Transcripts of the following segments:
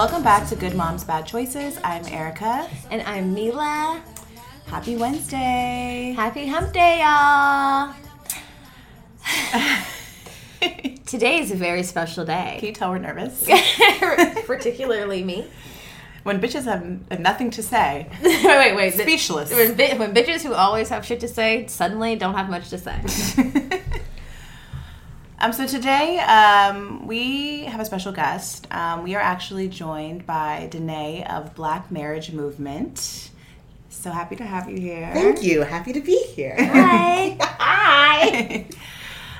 Welcome back to Good Moms Bad Choices. I'm Erica. And I'm Milah. Happy Wednesday. Happy hump day, y'all. Today is a very special day. Can you tell we're nervous? Particularly me. when bitches have nothing to say, wait, wait, wait. Speechless. When, when bitches who always have shit to say suddenly don't have much to say. Um, so today um, we have a special guest. Um, we are actually joined by Danai of Black Marriage Movement. So happy to have you here. Thank you. Happy to be here. Hi. Hi.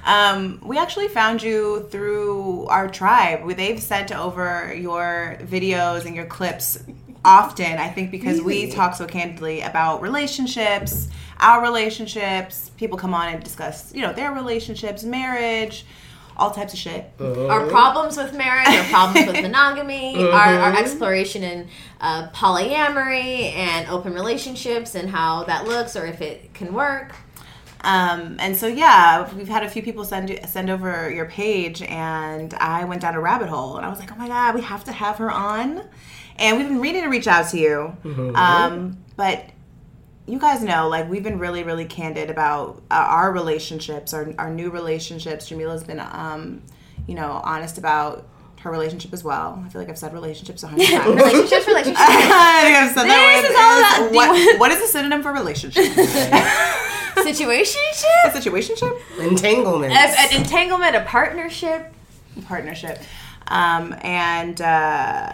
Um, we actually found you through our tribe. They've sent over your videos and your clips often, I think, because we talk so candidly about relationships, our relationships. People come on and discuss, you know, their relationships, marriage, all types of shit. Our problems with marriage, our problems with monogamy, our, our exploration in uh, polyamory and open relationships and how that looks or if it can work. Um, and so yeah, we've had a few people send send over your page, and I went down a rabbit hole, and I was like, oh my god, we have to have her on, and we've been meaning to reach out to you, um, but you guys know, like we've been really, really candid about uh, our relationships, our our new relationships. Jamila's been, um, you know, honest about her relationship as well. I feel like I've said relationships a hundred times. Relationships, relationships. I think I've said that This word. is all about- what, what is a synonym for relationship? Situationship? a situationship? Entanglement. A- an entanglement, a partnership. partnership. Um, and uh,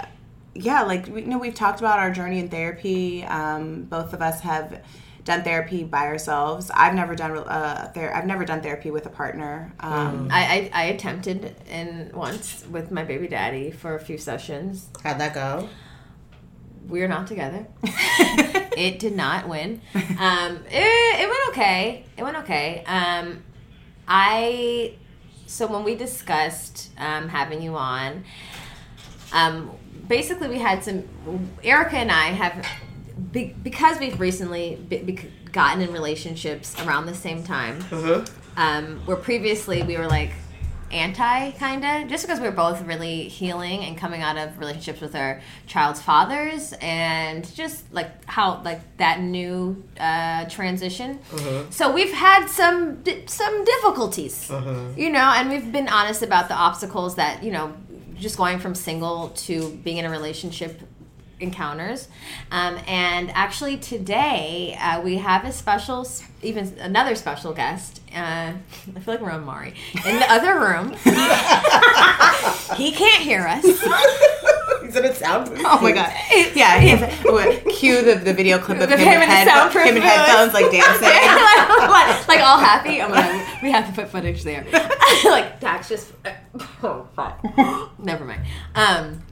yeah, like we, you know, we've talked about our journey in therapy. Um, both of us have done therapy by ourselves. I've never done uh, ther- I've never done therapy with a partner. Um, I, I, I attempted in once with my baby daddy for a few sessions. How'd that go? We're not together. it did not win. Um, it, it went okay. It went okay. Um, I so when we discussed um, having you on, um, basically we had some. Erica and I have be, because we've recently be, be, gotten in relationships around the same time. Um, where previously we were like anti kind of just because we were both really healing and coming out of relationships with our child's fathers and just like how like that new uh, transition so we've had some some difficulties you know and we've been honest about the obstacles that you know just going from single to being in a relationship encounters. Um, and actually today uh, we have a special even another special guest uh, i feel like we're on mari in the other room. He can't hear us It a soundproof? Oh my god! Yeah, what, cue the, the video clip of him, Him in head, soundproof him in headphones, like dancing. like, like all happy i'm like we have to put footage there like that's just oh fuck never mind um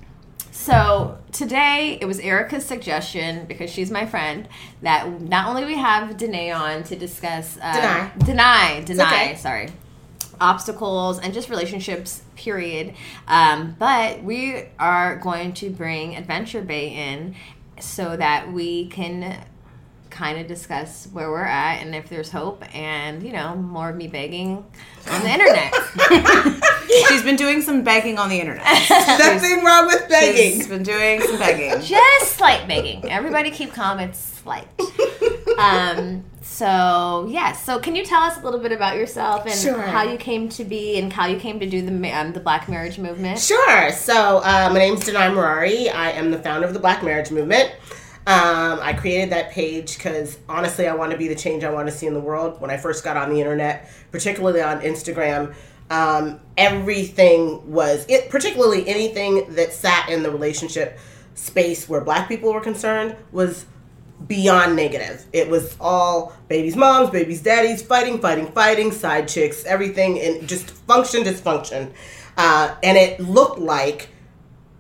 so today it was Erica's suggestion because she's my friend that not only we have Danai on to discuss uh, Danai. deny deny okay. sorry obstacles and just relationships period um, but we are going to bring Adventure Bae in so that we can kind of discuss where we're at and if there's hope and you know more of me begging on the internet She's been doing some begging on the internet. Nothing wrong with begging. She's been doing some begging. just slight begging everybody keep calm it's slight um so yes so can you tell us a little bit about yourself and Sure. how you came to be and how you came to do the um, the black marriage movement Sure. So, uh, my is Danai Maraire. I am the founder of the Black Marriage Movement. Um, I created that page because honestly, I want to be the change I want to see in the world. When I first got on the internet, particularly on Instagram, um, everything was it, particularly anything that sat in the relationship space where Black people were concerned was beyond negative. It was all babies' moms, babies' daddies, fighting, fighting, fighting, side chicks, everything, and just function, dysfunction. Uh, and it looked like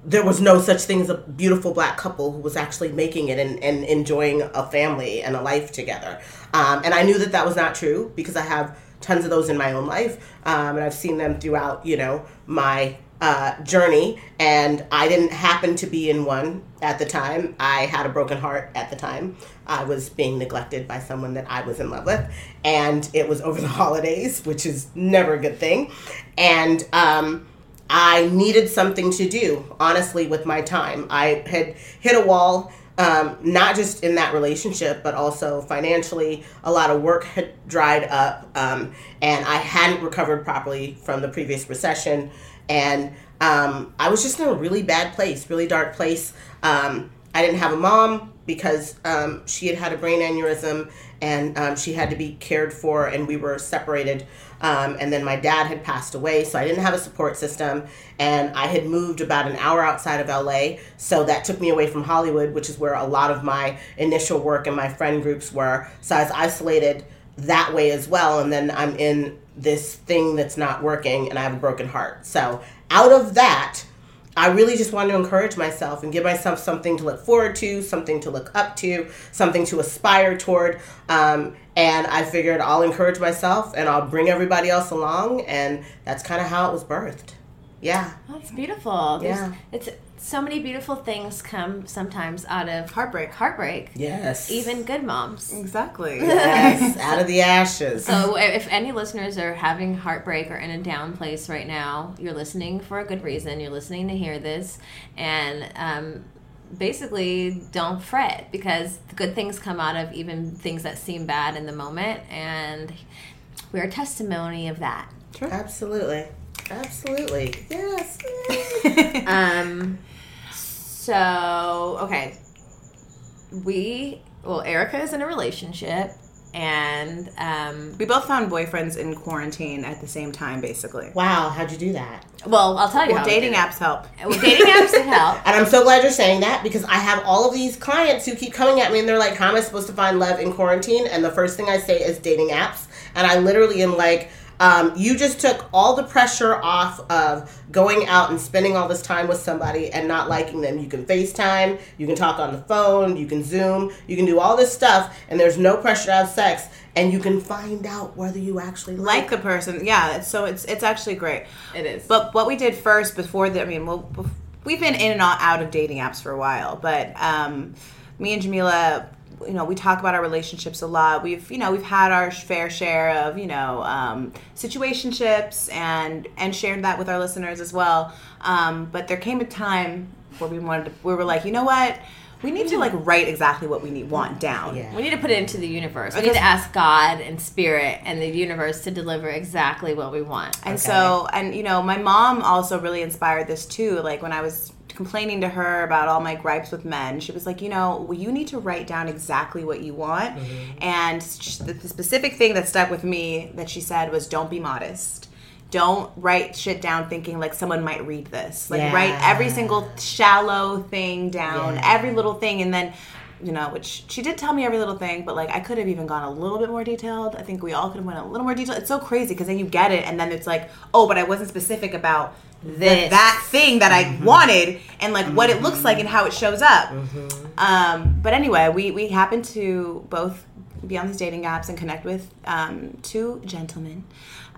there was no such thing as a beautiful black couple who was actually making it and, and enjoying a family and a life together. Um, and I knew that that was not true because I have tons of those in my own life, um, and I've seen them throughout, you know, my uh, journey. And I didn't happen to be in one at the time. I had a broken heart at the time. I was being neglected by someone that I was in love with, and it was over the holidays, which is never a good thing. And um, I needed something to do, honestly, with my time. I had hit a wall, um, not just in that relationship, but also financially. A lot of work had dried up, um, and I hadn't recovered properly from the previous recession. And um, I was just in a really bad place, really dark place. Um, I didn't have a mom because um, she had had a brain aneurysm and um, she had to be cared for, and we were separated. Um, and then my dad had passed away, so I didn't have a support system. And I had moved about an hour outside of LA, so that took me away from Hollywood, which is where a lot of my initial work and my friend groups were. So I was isolated that way as well. And then I'm in this thing that's not working, and I have a broken heart. So out of that, I really just want to encourage myself and give myself something to look forward to, something to look up to, something to aspire toward. Um, and I figured I'll encourage myself and I'll bring everybody else along. And that's kind of how it was birthed. Yeah. That's beautiful. There's, Yeah. It's so many beautiful things come sometimes out of Heartbreak. heartbreak. Yes. Even good moms. Exactly. yes. Out of the ashes. So if any listeners are having heartbreak or in a down place right now, you're listening for a good reason. You're listening to hear this, and um, basically don't fret because good things come out of even things that seem bad in the moment, and we're a testimony of that. Absolutely. Absolutely. Yes. Um, so okay, we well, Erica is in a relationship, and um, we both found boyfriends in quarantine at the same time, basically. wow. How'd you do that? well, I'll tell you. Well, how dating apps help. Well, dating apps help. And I'm so glad you're saying that because I have all of these clients who keep coming at me and they're like, How am I supposed to find love in quarantine? And the first thing I say is dating apps. And I literally am like, um, You just took all the pressure off of going out and spending all this time with somebody and not liking them. You can FaceTime, you can talk on the phone, you can Zoom, you can do all this stuff, and there's no pressure to have sex. And you can find out whether you actually like, Like the person, yeah. So it's it's actually great. It is. But what we did first before the, I mean, well, we've been in and out of dating apps for a while, but um, me and Jamila, you know, we talk about our relationships a lot. We've, you know, we've had our fair share of, you know, um, situationships and and shared that with our listeners as well. Um, but there came a time where we wanted to, we were like, you know what, we need to like write exactly what we need want down. Yeah. We need to put it into the universe. We Because- need to ask God and Spirit and the universe to deliver exactly what we want. And Okay. so, and you know, my mom also really inspired this too. Like when I was complaining to her about all my gripes with men, she was like, you know, well, you need to write down exactly what you want. Mm-hmm. And sh- the, the specific thing that stuck with me that she said was, don't be modest. Don't write shit down thinking like someone might read this. Like Yeah. write every single shallow thing down, Yeah. every little thing, and then you know, which she did tell me every little thing, but like I could have even gone a little bit more detailed. I think we all could have went a little more detailed. It's so crazy because then you get it, and then it's like, oh, but I wasn't specific about This. that thing that I wanted and like what it looks like and how it shows up. Um, but anyway, we we happened to both be on these dating apps and connect with um, two gentlemen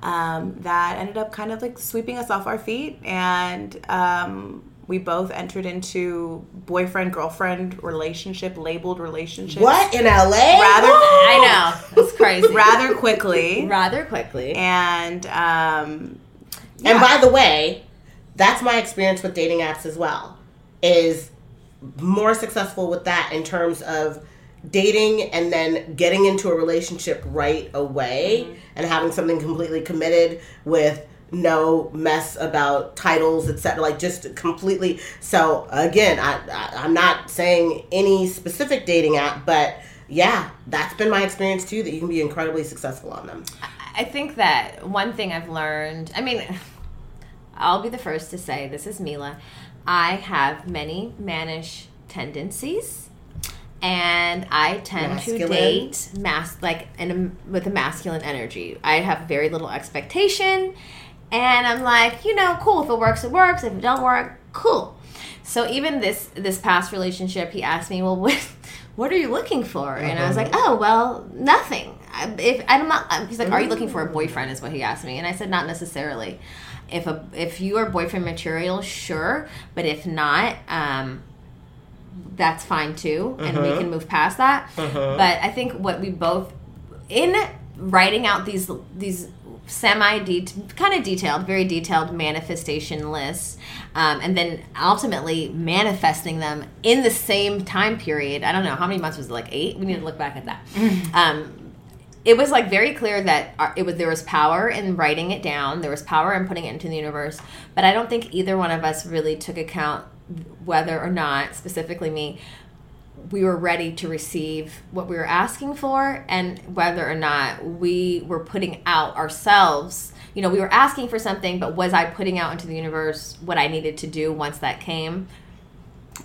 um, that ended up kind of like sweeping us off our feet and. Um, we both entered into boyfriend girlfriend relationship labeled relationship What in LA? Rather- I know. It's crazy. rather quickly Rather quickly. and um, And by the way, that's my experience with dating apps as well. Is more successful with that in terms of dating and then getting into a relationship right away mm-hmm. and having something completely committed with no mess about titles etc like just completely so again I, I i'm not saying any specific dating app but yeah that's been my experience too that you can be incredibly successful on them I think that one thing I've learned, I mean, I'll be the first to say this is Milah. I have many mannish tendencies. And I tend Masculine. to date mas- like in a, with a masculine energy. I have very little expectation, and I'm like, you know, cool. If it works, it works. If it don't work, cool. So even this this past relationship, he asked me, well, what what are you looking for? And I was like, mm-hmm. oh, well, nothing. If I'm not, he's like, are you looking for a mm. boyfriend? Is what he asked me, and I said, not necessarily. If a if you are boyfriend material, sure, but if not, um, that's fine too, and we can move past that. But I think what we both in writing out these these semi kind of detailed, very detailed manifestation lists, um, and then ultimately manifesting them in the same time period. I don't know how many months was it, like eight. We need to look back at that. Um, it was like very clear that our, it was there was power in writing it down. There was power in putting it into the universe, but I don't think either one of us really took account whether or not, specifically me, we were ready to receive what we were asking for and whether or not we were putting out ourselves. You know we were asking for something but was i putting out into the universe what i needed to do once that came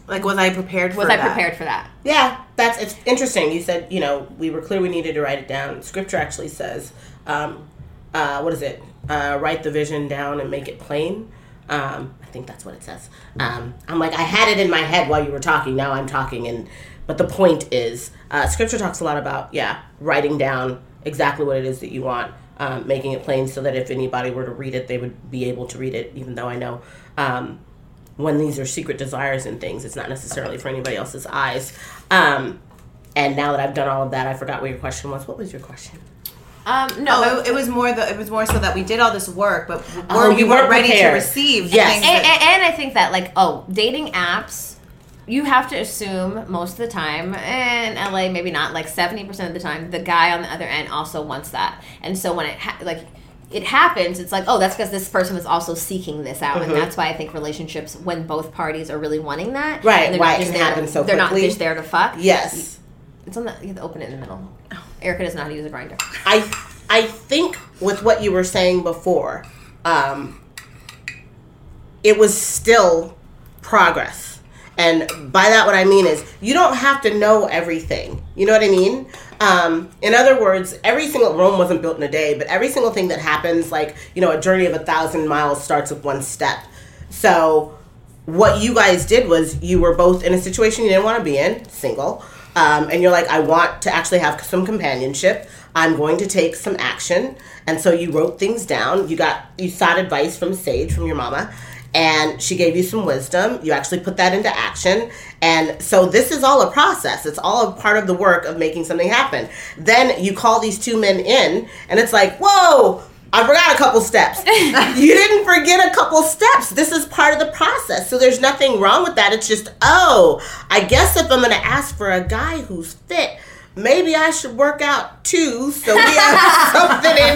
like was i prepared for was i that? prepared for that Yeah, that's it's interesting. You said you know we were clear we needed to write it down. Scripture actually says, um, uh, what is it? Uh, write the vision down and make it plain. Um, I think that's what it says. Um, I'm like I had it in my head while you were talking. Now I'm talking, and but the point is, uh, Scripture talks a lot about yeah writing down exactly what it is that you want, um, making it plain so that if anybody were to read it, they would be able to read it. Even though I know. Um, when these are secret desires and things. It's not necessarily for anybody else's eyes. Um, and now that I've done all of that, I forgot what your question was. What was your question? um no No, it, it was more the it was more so that we did all this work, but Oh, were, we weren't weren't ready to receive. Yes. things and, that- and, and I think that like oh dating apps you have to assume most of the time in LA maybe not like 70% of the time the guy on the other end also wants that and so when it ha- like it happens it's like oh that's because this person was also seeking this out Mm-hmm. and that's why I think relationships when both parties are really wanting that Right, why not it just can there happen so they're not just there to fuck Yes. it's on the you have to open it in the middle Erica does not know how to use a grinder I I think with what you were saying before, um, it was still progress. And by that, what I mean is you don't have to know everything. You know what I mean? Um, in other words, every single Rome wasn't built in a day, but every single thing that happens, like you know, a journey of a thousand miles starts with one step. So, what you guys did was you were both in a situation you didn't want to be in, single, um, and you're like, I want to actually have some companionship. I'm going to take some action, and so you wrote things down. You got you sought advice from Sage, from your mama, and she gave you some wisdom. You actually put that into action, and so this is all a process. It's all a part of the work of making something happen. Then you call these two men in, and it's like, whoa. I forgot a couple steps. you didn't forget a couple steps. This is part of the process. So there's nothing wrong with that. It's just, oh, I guess if I'm going to ask for a guy who's fit, maybe I should work out too so we have something in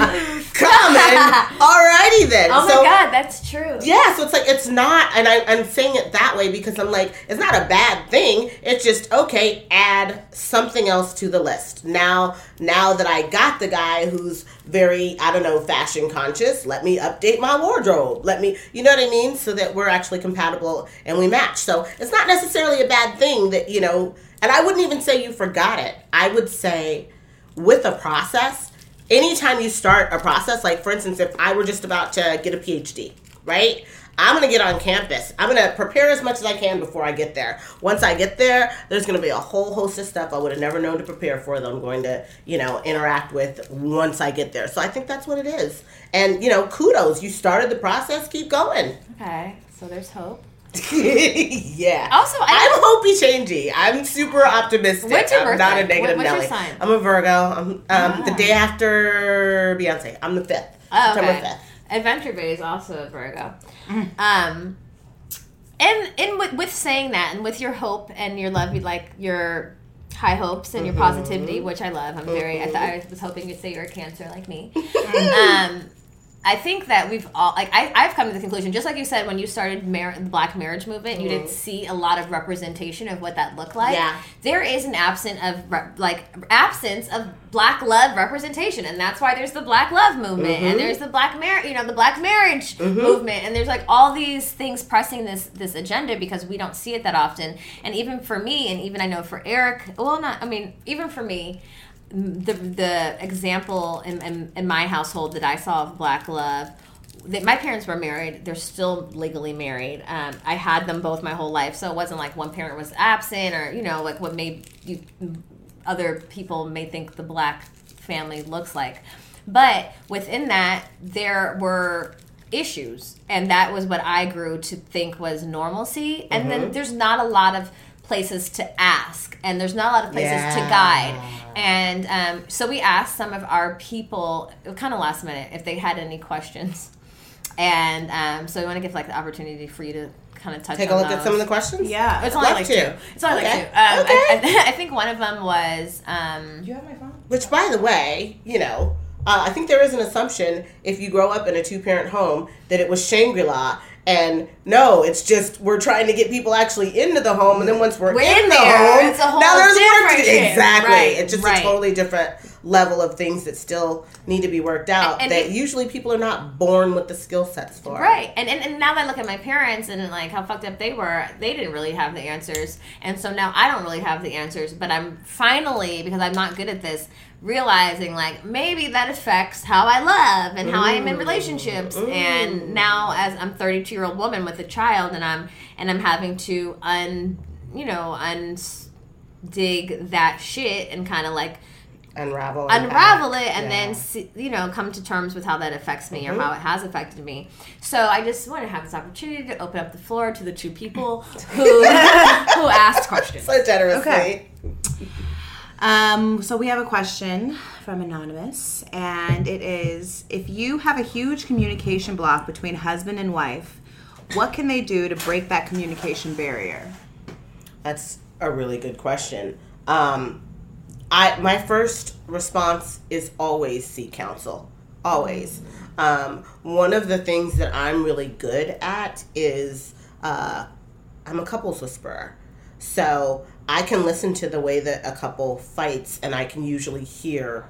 common. Alrighty then. oh so, my god that's true yeah, so it's like it's not, and I, I'm saying it that way because I'm like, it's not a bad thing. It's just okay. Add something else to the list. Now, now that I got the guy who's very, I don't know, fashion conscious, let me update my wardrobe. Let me, you know what I mean, so that we're actually compatible and we match. So it's not necessarily a bad thing that you know. And I wouldn't even say you forgot it. I would say with a process anytime you start a process, like for instance, if I were just about to get a PhD, right? I'm gonna get on campus. I'm gonna prepare as much as I can before I get there. Once I get there, there's gonna be a whole host of stuff I would have never known to prepare for that I'm going to, you know, interact with once I get there. So I think that's what it is. And you know, kudos. You started the process. Keep going. okay so there's hope yeah. Also, I- I'm hopey changey. I'm super optimistic. What's your I'm not a negative What- what's your Nelly. sign? I'm a Virgo. I'm um, the Ah. day after Beyonce. I'm the fifth. Oh, September okay. fifth. Adventure Bae is also a Virgo. Um, and and with, with saying that, and with your hope and your love, you like your high hopes and your positivity, which I love. I'm very. I, thought I was hoping you'd say you're a Cancer like me. um, I think that we've all like I, I've come to the conclusion, just like you said, when you started mar- the Black marriage movement, you didn't mm-hmm. see a lot of representation of what that looked like. Yeah. there is an absence of re- like absence of Black love representation, and that's why there's the Black love movement, and mm-hmm. there's the Black marriage, you know, the Black marriage mm-hmm. movement, and there's like all these things pressing this this agenda because we don't see it that often. And even for me, and even I know for Eric, well, not I mean, even for me, the the example in, in, in my household that I saw of black love that my parents were married they're still legally married. Um, I had them both my whole life so it wasn't like one parent was absent or you know like what made you other people may think the black family looks like. But within that there were issues and that was what I grew to think was normalcy. And then there's not a lot of places to ask, and there's not a lot of places to guide. And um, so we asked some of our people, kind of last minute, if they had any questions. And um, so we want to give like the opportunity for you to kind of touch. Take a on look at some of the questions. Yeah. It's only Love like to. two. It's only like Okay. two. Um, I, Okay. I, I think one of them was. Um, you have my phone? Which, by the way, you know, uh, I think there is an assumption if you grow up in a two parent home that it was Shangri La. And no, it's just we're trying to get people actually into the home, and then once we're, We're in, in the there, home, it's a whole now there's work to do. Exactly, Right, it's just right. a totally different level of things that still need to be worked out. And- and that it- usually people are not born with the skill sets for. Right. And, and and now that I look at my parents and like how fucked up they were, they didn't really have the answers. And so now I don't really have the answers, but I'm finally because I'm not good at this realizing like maybe that affects how I love and how I am in relationships. And now as I'm 32 year old woman with a child and I'm and I'm having to un you know un dig that shit and kind of like Unravel. and unravel unpack. it and Yeah. then see, you know come to terms with how that affects me or mm-hmm. how it has affected me so i just want to have this opportunity to open up the floor to the two people who who asked questions so generously. Okay. Um, so we have a question from Anonymous, and it is if you have a huge communication block between husband and wife, what can they do to break that communication barrier? That's a really good question. Um, I my first response is always seek counsel. Always. Um, one of the things that I'm really good at is uh, I'm a couples whisperer. So I can listen to the way that a couple fights, and I can usually hear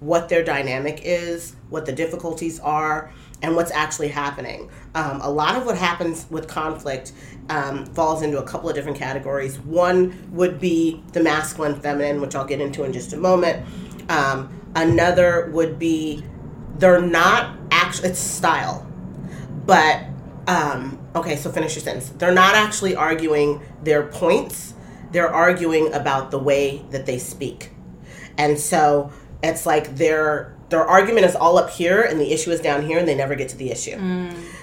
what their dynamic is, what the difficulties are, and what's actually happening. Um, a lot of what happens with conflict um, falls into a couple of different categories. One would be the masculine, feminine, which I'll get into in just a moment. Um, another would be they're not actually, it's style but um, okay so finish your sentence they're not actually arguing their points they're arguing about the way that they speak. And so it's like their their argument is all up here and the issue is down here and they never get to the issue.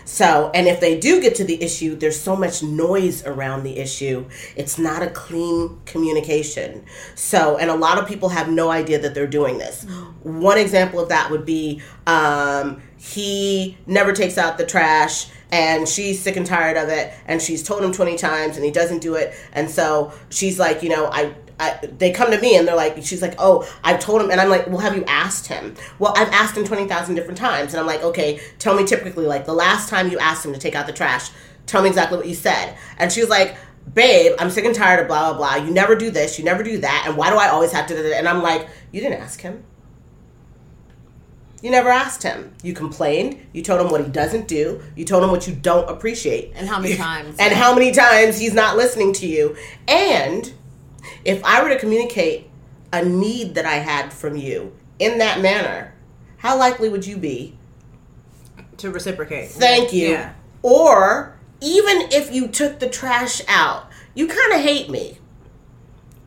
So and if they do get to the issue there's so much noise around the issue. It's not a clean communication. So and a lot of people have no idea that they're doing this. One example of that would be um, he never takes out the trash and she's sick and tired of it and she's told him 20 times and he doesn't do it and so she's like you know i I, they come to me and they're like, she's like, oh, I've told him, and I'm like, well, have you asked him? Well, I've asked him twenty thousand different times, and I'm like, okay, tell me typically, like the last time you asked him to take out the trash, tell me exactly what you said. And she was like, babe, I'm sick and tired of blah blah blah. You never do this, you never do that, and why do I always have to? do that? And I'm like, you didn't ask him. You never asked him. You complained. You told him what he doesn't do. You told him what you don't appreciate. And how many times. And how many times he's not listening to you. And if I were to communicate a need that I had from you in that manner, how likely would you be? To reciprocate. Thank you. Yeah. Or even if you took the trash out, you kind of hate me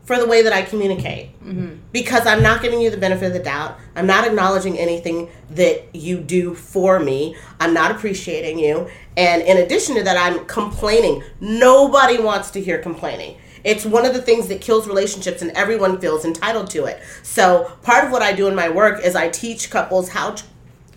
for the way that I communicate. Mm-hmm. Because I'm not giving you the benefit of the doubt. I'm not acknowledging anything that you do for me. I'm not appreciating you. And in addition to that, I'm complaining. Nobody wants to hear complaining. It's one of the things that kills relationships, and everyone feels entitled to it. So, part of what I do in my work is I teach couples how to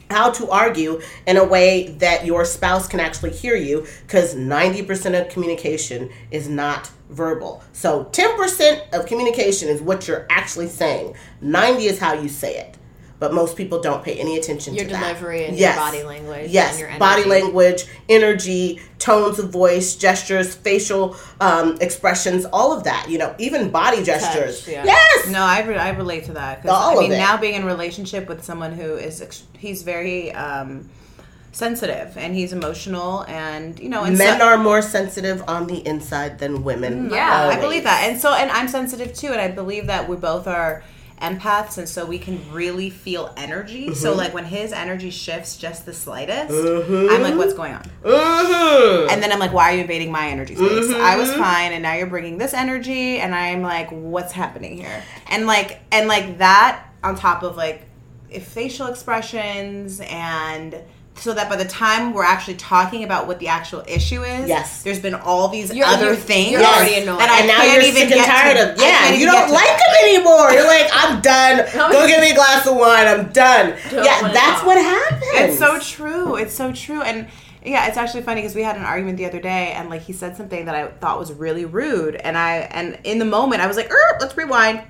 how to argue in a way that your spouse can actually hear you because 90% of communication is not verbal. So 10% of communication is what you're actually saying. 90 is how you say it. But most people don't pay any attention Your to that. delivery and your body language Yes, and your body language, energy, tones of voice, gestures, facial um, expressions, all of that. You know, even body gestures. yeah. Yes. No, I, re- I relate to that. 'cause, All I of mean, it. now being in relationship with someone who is, ex- he's very um, sensitive and he's emotional and, you know, and Men so- are more sensitive on the inside than women. Yeah, I believe that. And so, and I'm sensitive too. And I believe that we both are empaths. And so we can really feel energy. So, Mm-hmm. like, when his energy shifts just the slightest, I'm like, what's going on? Mhm. And then I'm like, why are you invading my energy space? I was fine, and now you're bringing this energy, and I'm like, what's happening here? And like, and like that on top of like, facial expressions and so that by the time we're actually talking about what the actual issue is, Yes. there's been all these You're- other you're- things you're already annoyed. that I and now can't you're even sick and get tired to. of yeah you don't like them anymore you're like i'm done go give me a glass of wine i'm done Don't yeah that's what happens It's so true. It's so true. And yeah, it's actually funny because we had an argument the other day, and like he said something that I thought was really rude, and I and in the moment I was like, er, "Let's rewind."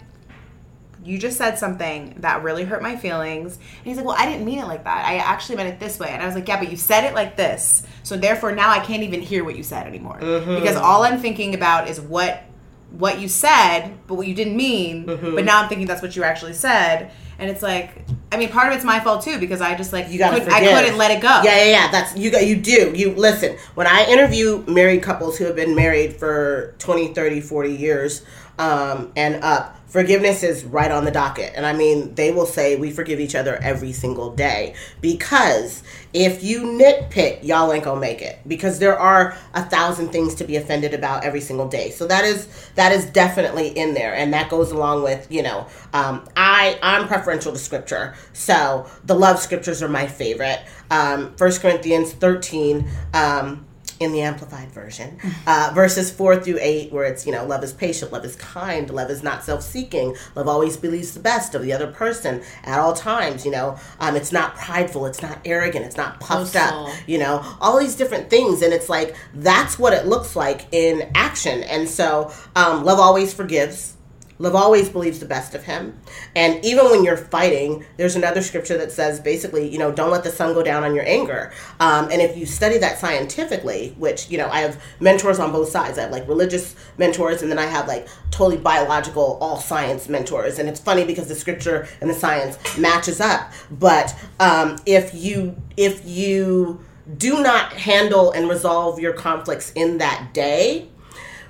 You just said something that really hurt my feelings. And he's like, Well, I didn't mean it like that. I actually meant it this way. And I was like, Yeah, but you said it like this. So therefore now I can't even hear what you said anymore. Mm-hmm. Because all I'm thinking about is what what you said, but what you didn't mean. Mm-hmm. But now I'm thinking that's what you actually said. And it's like I mean, part of it's my fault too, because I just like you couldn't, I couldn't let it go. Yeah, yeah, yeah. That's you. Got you do. You listen. When I interview married couples who have been married for 20, 30, 40 years um, and up, forgiveness is right on the docket. And I mean, they will say we forgive each other every single day because if you nitpick, y'all ain't gonna make it because there are a thousand things to be offended about every single day. So that is that is definitely in there, and that goes along with you know um, I I'm preferential to scripture, so the love scriptures are my favorite. Um, 1 Corinthians thirteen. Um, in the amplified version, uh, verses four through eight, where it's you know love is patient, love is kind, love is not self-seeking, love always believes the best of the other person at all times. You know, um, it's not prideful, it's not arrogant, it's not puffed Boastful. up. You know, all these different things, and it's like that's what it looks like in action. And so, um, love always forgives. Love always believes the best of him. And even when you're fighting, there's another scripture that says basically, you know, don't let the sun go down on your anger. Um, and if you study that scientifically, which, you know, I have mentors on both sides. I have like religious mentors and then I have like totally biological, all science mentors. And it's funny because the scripture and the science matches up. But um, if you, if you, do not handle and resolve your conflicts in that day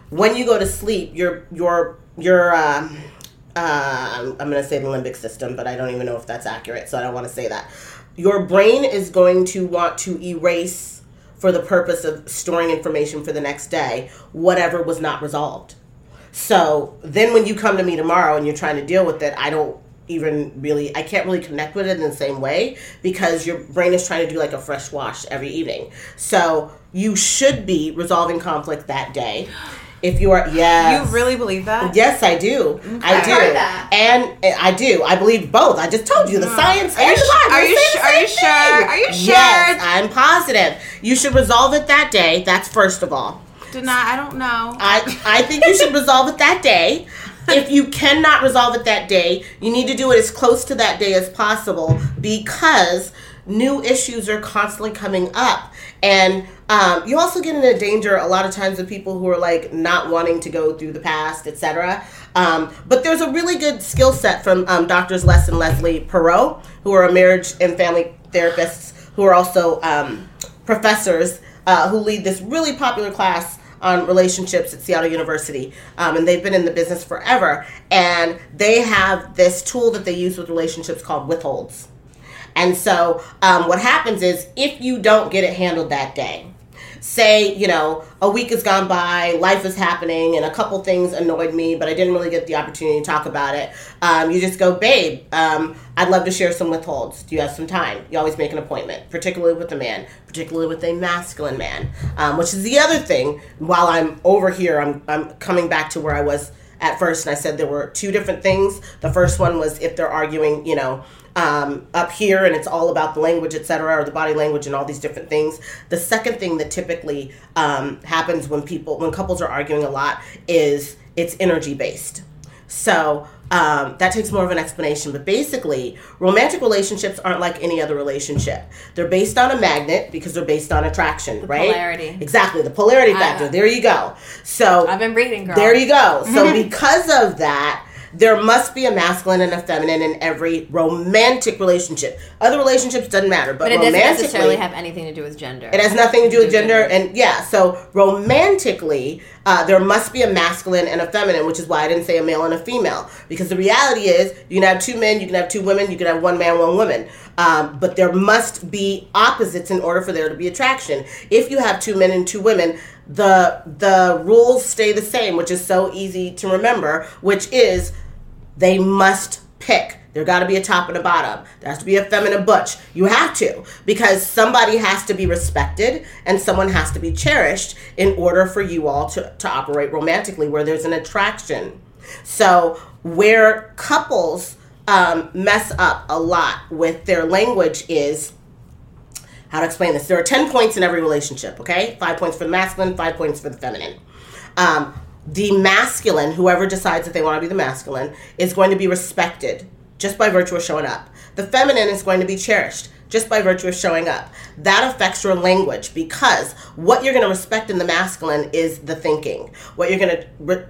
when you go to sleep, your your your um, uh, I'm to say the limbic system, but I don't even know if that's accurate, so I don't want to say that. Your brain is going to want to erase for the purpose of storing information for the next day whatever was not resolved. So then when you come to me tomorrow and you're trying to deal with it, I don't even really I can't really connect with it in the same way because your brain is trying to do like a fresh wash every evening. So you should be resolving conflict that day. If you are yes. You really believe that? Yes, I do. Mm-hmm. I I've do. heard that. And I do. I believe both. I just told you the mm. science Are you and the su- Bible are you say su- the are you sure? Are you Yes, sure? I'm positive. You should resolve it that day. That's first of all. Danai. I don't know. I I think you should resolve it that day. If you cannot resolve it that day, you need to do it as close to that day as possible because new issues are constantly coming up. And um, you also get into danger a lot of times with people who are like not wanting to go through the past, etc. Um, but there's a really good skill set from um, doctors Les and Leslie Parrott, who are a marriage and family therapists, who are also um, professors uh, who lead this really popular class on relationships at Seattle University, um, and they've been in the business forever. And they have this tool that they use with relationships called withholds. And so, um, what happens is if you don't get it handled that day, say, you know, a week has gone by, life is happening, and a couple things annoyed me, but I didn't really get the opportunity to talk about it. Um, you just go, babe, um, I'd love to share some withholds. Do you have some time? You always make an appointment, particularly with a man, particularly with a masculine man, um, which is the other thing. While I'm over here, I'm, I'm coming back to where I was at first, and I said there were two different things. The first one was if they're arguing, you know, um, up here and it's all about the language, etc., or the body language and all these different things. The second thing that typically um, happens when people, when couples are arguing a lot, is it's energy based. So um, that takes more of an explanation. But basically, romantic relationships aren't like any other relationship. They're based on a magnet because they're based on attraction, right? polarity. Exactly, the polarity I factor. know. There you go. So I've been reading, girl. there you go. So because of that, there must be a masculine and a feminine in every romantic relationship. Other relationships doesn't matter, but, But it doesn't necessarily have anything to do with gender. it has nothing to do with gender, gender. and yeah. So romantically, uh, there must be a masculine and a feminine, which is why I didn't say a male and a female, because the reality is you can have two men, you can have two women, you can have one man, one woman. Um, but there must be opposites in order for there to be attraction. If you have two men and two women, the the rules stay the same, which is so easy to remember, which is they must pick. There got to be a top and a bottom. There has to be a feminine butch. You have to because somebody has to be respected and someone has to be cherished in order for you all to, to operate romantically where there's an attraction. So where couples um, mess up a lot with their language is how to explain this. There are 10 points in every relationship, okay? Five points for the masculine, five points for the feminine. Um, the masculine, whoever decides that they want to be the masculine, is going to be respected just by virtue of showing up. The feminine is going to be cherished just by virtue of showing up. That affects your language because what you're going to respect in the masculine is the thinking. What you're going to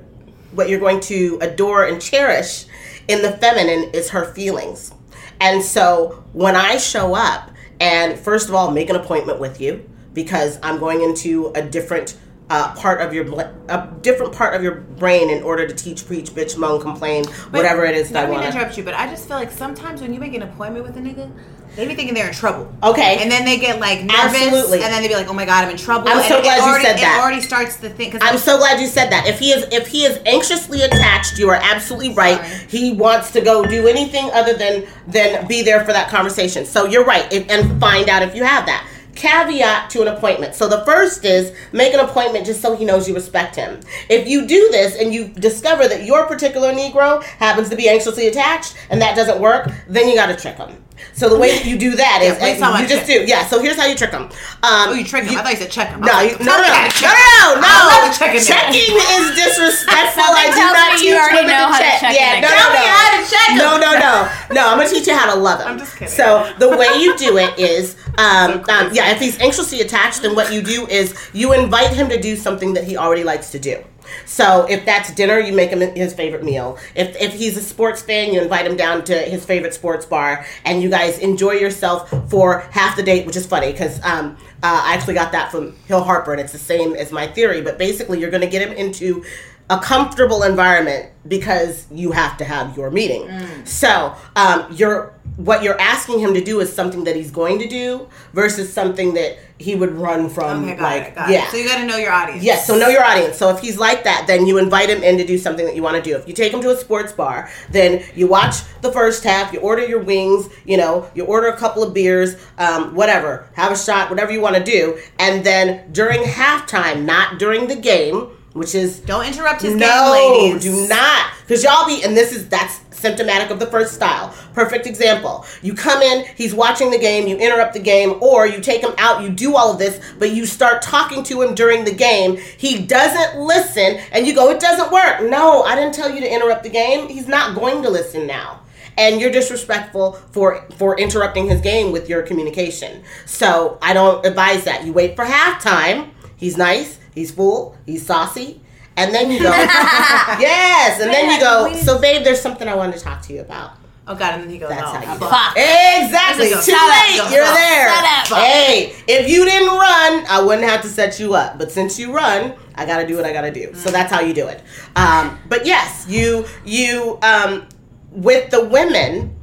what you're going to adore and cherish in the feminine is her feelings. And so when I show up and first of all make an appointment with you because I'm going into a different uh, part of your a different part of your brain in order to teach, preach, bitch, moan, complain, whatever it is that I want. to interrupt you, but I just feel like sometimes when you make an appointment with a nigga, they be thinking they're in trouble. Okay. And then they get like nervous, Absolutely. and then they'd be like, "Oh my god, I'm in trouble." I'm and so it, glad it you said that. It already starts the thing. Cause I'm so glad you said that. If he is if he is anxiously attached, you are absolutely right. Sorry. He wants to go do anything other than than be there for that conversation. So you're right, if, and find out if you have that. Caveat to an appointment. So the first is make an appointment just so he knows you respect him. If you do this and you discover that your particular Negro happens to be anxiously attached and that doesn't work, then you got to trick him. So the way that you do that is Yeah, please and tell me you just trick. do yeah. So here's how you trick him. Um, Oh, you trick him. I thought you said check him. No, you, no, no, no, how no, no, no, no. checking. Checking is disrespectful. I do not teach you women know to how to check. check yeah, no, no, no. how to check 'em. No, no, no, no. I'm gonna teach you how to love him. I'm just kidding. So the way you do it is, um, um, yeah, if he's anxiously attached, then what you do is you invite him to do something that he already likes to do. So if that's dinner, you make him his favorite meal. If if he's a sports fan, you invite him down to his favorite sports bar, and you guys enjoy yourself for half the date, which is funny because um, uh, I actually got that from Hill Harper, and it's the same as my theory. But basically, you're going to get him into a comfortable environment because you have to have your meeting. Mm. So um, you're what you're asking him to do is something that he's going to do versus something that he would run from. Okay, like it. Yeah. it. So you got to know your audience. Yes, so know your audience. So if he's like that, then you invite him in to do something that you want to do. If you take him to a sports bar, then you watch the first half, you order your wings, you know, you order a couple of beers, um, whatever, have a shot, whatever you want to do. And then during halftime, not during the game, which is Don't interrupt his no, game, ladies. do not. Because y'all be, and this is, that's symptomatic of the first style. Perfect example. You come in, he's watching the game, you interrupt the game, or you take him out, you do all of this, but you start talking to him during the game. He doesn't listen, and you go, it doesn't work. No, I didn't tell you to interrupt the game. He's not going to listen now. And you're disrespectful for for interrupting his game with your communication. So I don't advise that. You wait for halftime. He's nice. He's full. He's saucy. And then you go, yes. And then you go, so babe, there's something I wanted to talk to you about. Oh god, and then he goes, That's oh, how you fuck. Exactly. Too. Shut up. late. You're Shut there. up. Hey, if you didn't run, I wouldn't have to set you up. But since you run, I got to do what I got to do. So that's how you do it. Um, but yes, you you um, with the women,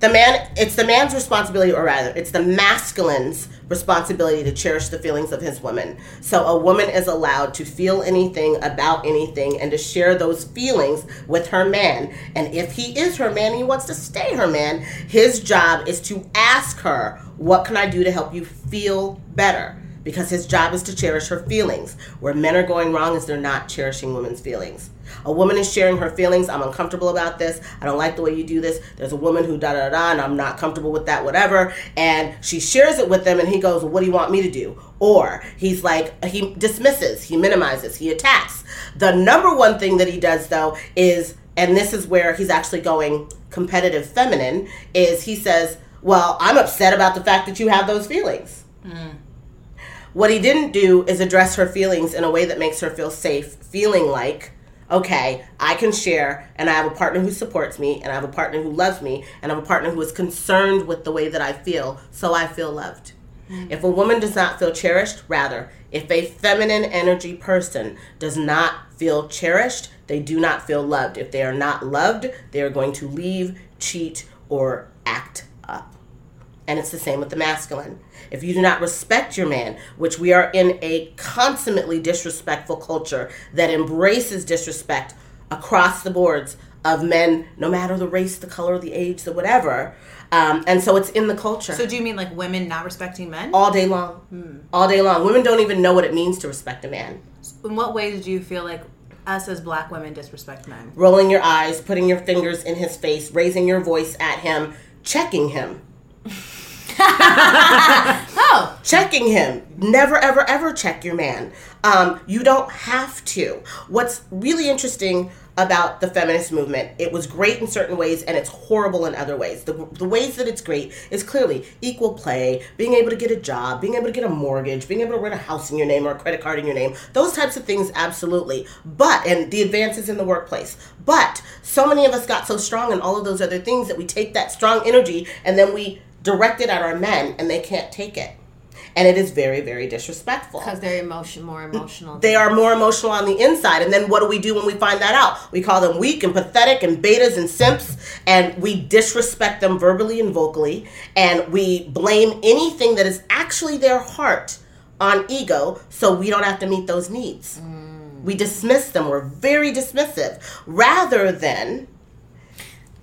the man it's the man's responsibility or rather it's the masculine's responsibility to cherish the feelings of his woman so a woman is allowed to feel anything about anything and to share those feelings with her man and if he is her man and he wants to stay her man his job is to ask her what can i do to help you feel better because his job is to cherish her feelings. Where men are going wrong is they're not cherishing women's feelings. A woman is sharing her feelings. I'm uncomfortable about this. I don't like the way you do this. There's a woman who da da da, and I'm not comfortable with that, whatever. And she shares it with them, and he goes, well, "What do you want me to do?" Or he's like, he dismisses, he minimizes, he attacks. The number one thing that he does though is, and this is where he's actually going competitive feminine, is he says, "Well, I'm upset about the fact that you have those feelings." Mm. What he didn't do is address her feelings in a way that makes her feel safe, feeling like, okay, I can share, and I have a partner who supports me, and I have a partner who loves me, and I have a partner who is concerned with the way that I feel, so I feel loved. Mm. If a woman does not feel cherished, rather, if a feminine energy person does not feel cherished, they do not feel loved. If they are not loved, they are going to leave, cheat, or act up. And it's the same with the masculine. If you do not respect your man, which we are in a consummately disrespectful culture that embraces disrespect across the boards, of men, no matter the race, the color, the age, the whatever. Um, and so it's in the culture So do you mean like women not respecting men? all day long. All day long. Women don't even know what it means to respect a man. In what ways do you feel like us as black women disrespect men? Rolling your eyes, putting your fingers in his face, raising your voice at him, checking him. Oh, checking him. Never, ever, ever check your man. Um, you don't have to. What's really interesting about the feminist movement, it was great in certain ways and it's horrible in other ways. The, the ways that it's great is clearly equal play, being able to get a job, being able to get a mortgage, being able to rent a house in your name or a credit card in your name. Those types of things, absolutely. But, and the advances in the workplace. But so many of us got so strong in all of those other things that we take that strong energy and then we direct it at our men and they can't take it. And it is very, very disrespectful. because they're emotion more emotional. They are more emotional on the inside. And then what do we do when we find that out? We call them weak and pathetic and betas and simps, and we disrespect them verbally and vocally, and we blame anything that is actually their heart on ego so we don't have to meet those needs. Mm. We dismiss them. We're very dismissive. Rather than,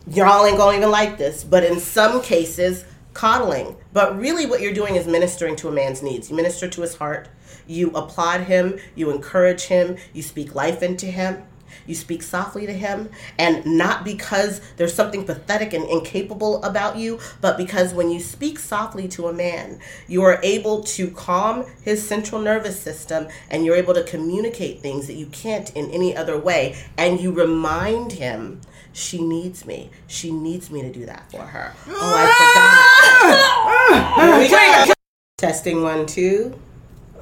y'all ain't gonna even like this, but in some cases, coddling. But really, what you're doing is ministering to a man's needs. You minister to his heart, you applaud him, you encourage him, you speak life into him. You speak softly to him, and not because there's something pathetic and incapable about you, but because when you speak softly to a man, you are able to calm his central nervous system and you're able to communicate things that you can't in any other way. And you remind him, she needs me. She needs me to do that for her. Oh, I forgot. Here we go. Testing one, two.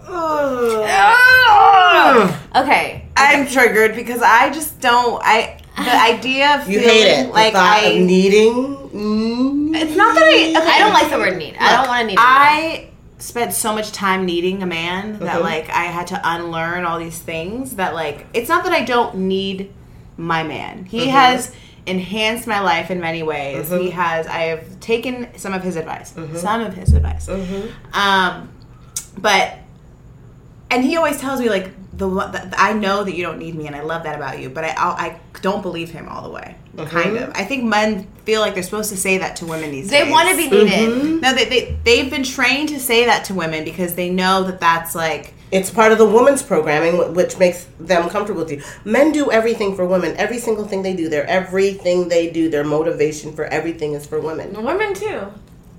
okay. I'm triggered because I just don't. I the idea of You feeling hate it. like the thought I. of needing. Mm. it's not that I. Okay, I don't like the word need. I don't want to need. I spent so much time needing a man that like I had to unlearn all these things that like it's not that I don't need my man. He Mm-hmm. has enhanced my life in many ways. Mhm. He has I have taken some of his advice. Mm-hmm. Some of his advice. Um but and he always tells me like the, one- the I know that you don't need me and I love that about you, but I I'll, I don't believe him all the way. Kind of. I think men feel like they're supposed to say that to women these days. they want to be needed. Mm-hmm. No, they, they they've been trained to say that to women because they know that that's like It's part of the woman's programming, which makes them comfortable with you. Men do everything for women. Every single thing they do, their everything they do, their motivation for everything is for women. Women too.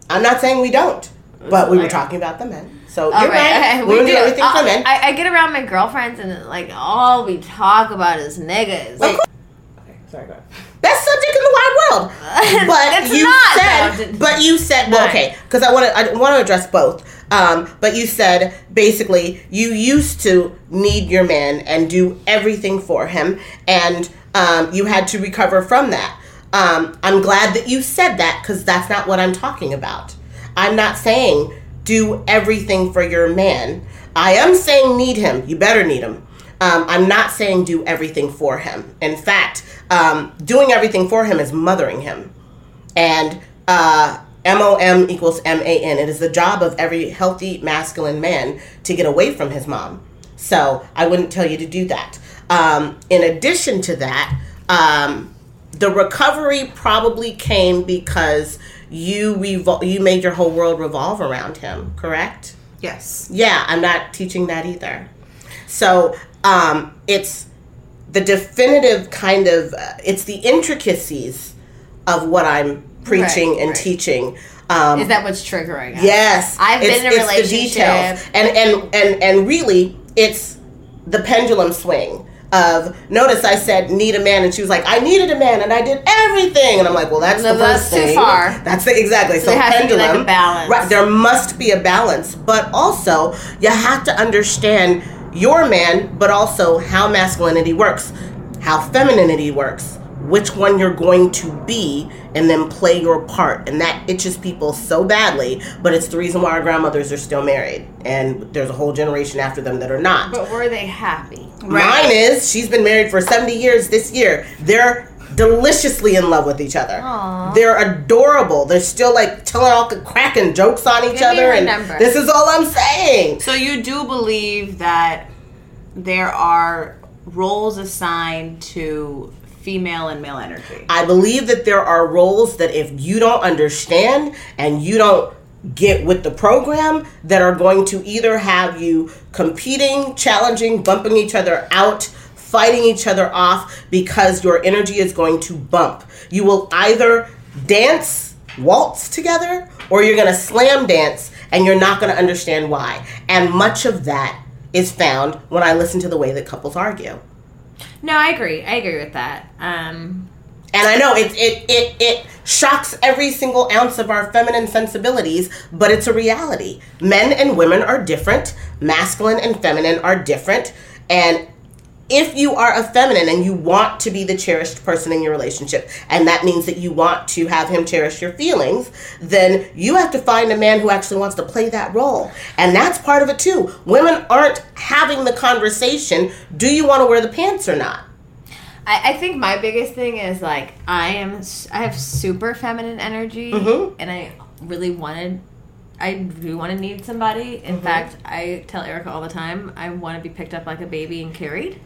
I'm not saying we don't, but we were talking about the men. So All you're right. okay, Women do everything Uh, for men. I, I get around my girlfriends and like all we talk about is niggas. Wait. Okay, sorry, go ahead. Best subject in the wide world. But It's you not, said, though. but you said, well, okay, because I want to, I want to address both. Um, but you said basically you used to need your man and do everything for him, and um, you had to recover from that. Um, I'm glad that you said that because that's not what I'm talking about. I'm not saying do everything for your man. I am saying need him. You better need him. Um, I'm not saying do everything for him. In fact, um, doing everything for him is mothering him. And uh, MOM equals MAN. It is the job of every healthy masculine man to get away from his mom. So I wouldn't tell you to do that. Um, in addition to that, um, the recovery probably came because you revol- you made your whole world revolve around him, correct? Yes. Yeah, I'm not teaching that either. So um, it's the definitive kind of uh, it's the intricacies of what I'm preaching Right, and right. teaching. Um, Is that what's triggering us? Yes, I've been in a the relationship. details. and and and and really, it's the pendulum swing of. Notice I said need a man, and she was like, I needed a man, and I did everything, and I'm like, well, that's No, the that's first too thing. far. That's the, exactly. So, there has to be, pendulum, like, balance. Right, there must be a balance, but also you have to understand your man, but also how masculinity works, how femininity works, which one you're going to be, and then play your part. And that itches people so badly, but it's the reason why our grandmothers are still married, and there's a whole generation after them that are not. But were they happy? Mine is she's been married for 70 years this year. They're deliciously in love with each other. Aw. They're adorable. They're still like telling all cracking jokes on each Give other her and number. this is all I'm saying. So you do believe that there are roles assigned to female and male energy. I believe that there are roles that if you don't understand and you don't get with the program that are going to either have you competing, challenging, bumping each other out, fighting each other off because your energy is going to bump. You will either dance, waltz together, or you're going to slam dance and you're not going to understand why. And much of that is found when I listen to the way that couples argue. No, I agree. I agree with that. Um, And I know it, it it it shocks every single ounce of our feminine sensibilities, but it's a reality. Men and women are different. Masculine and feminine are different. And if you are a feminine and you want to be the cherished person in your relationship, and that means that you want to have him cherish your feelings, then you have to find a man who actually wants to play that role. And that's part of it too. Women aren't having the conversation do you want to wear the pants or not? I, I think my biggest thing is like I am I have super feminine energy Mhm. and I really wanted I do want to need somebody. In mm-hmm. fact, I tell Erica all the time I want to be picked up like a baby and carried.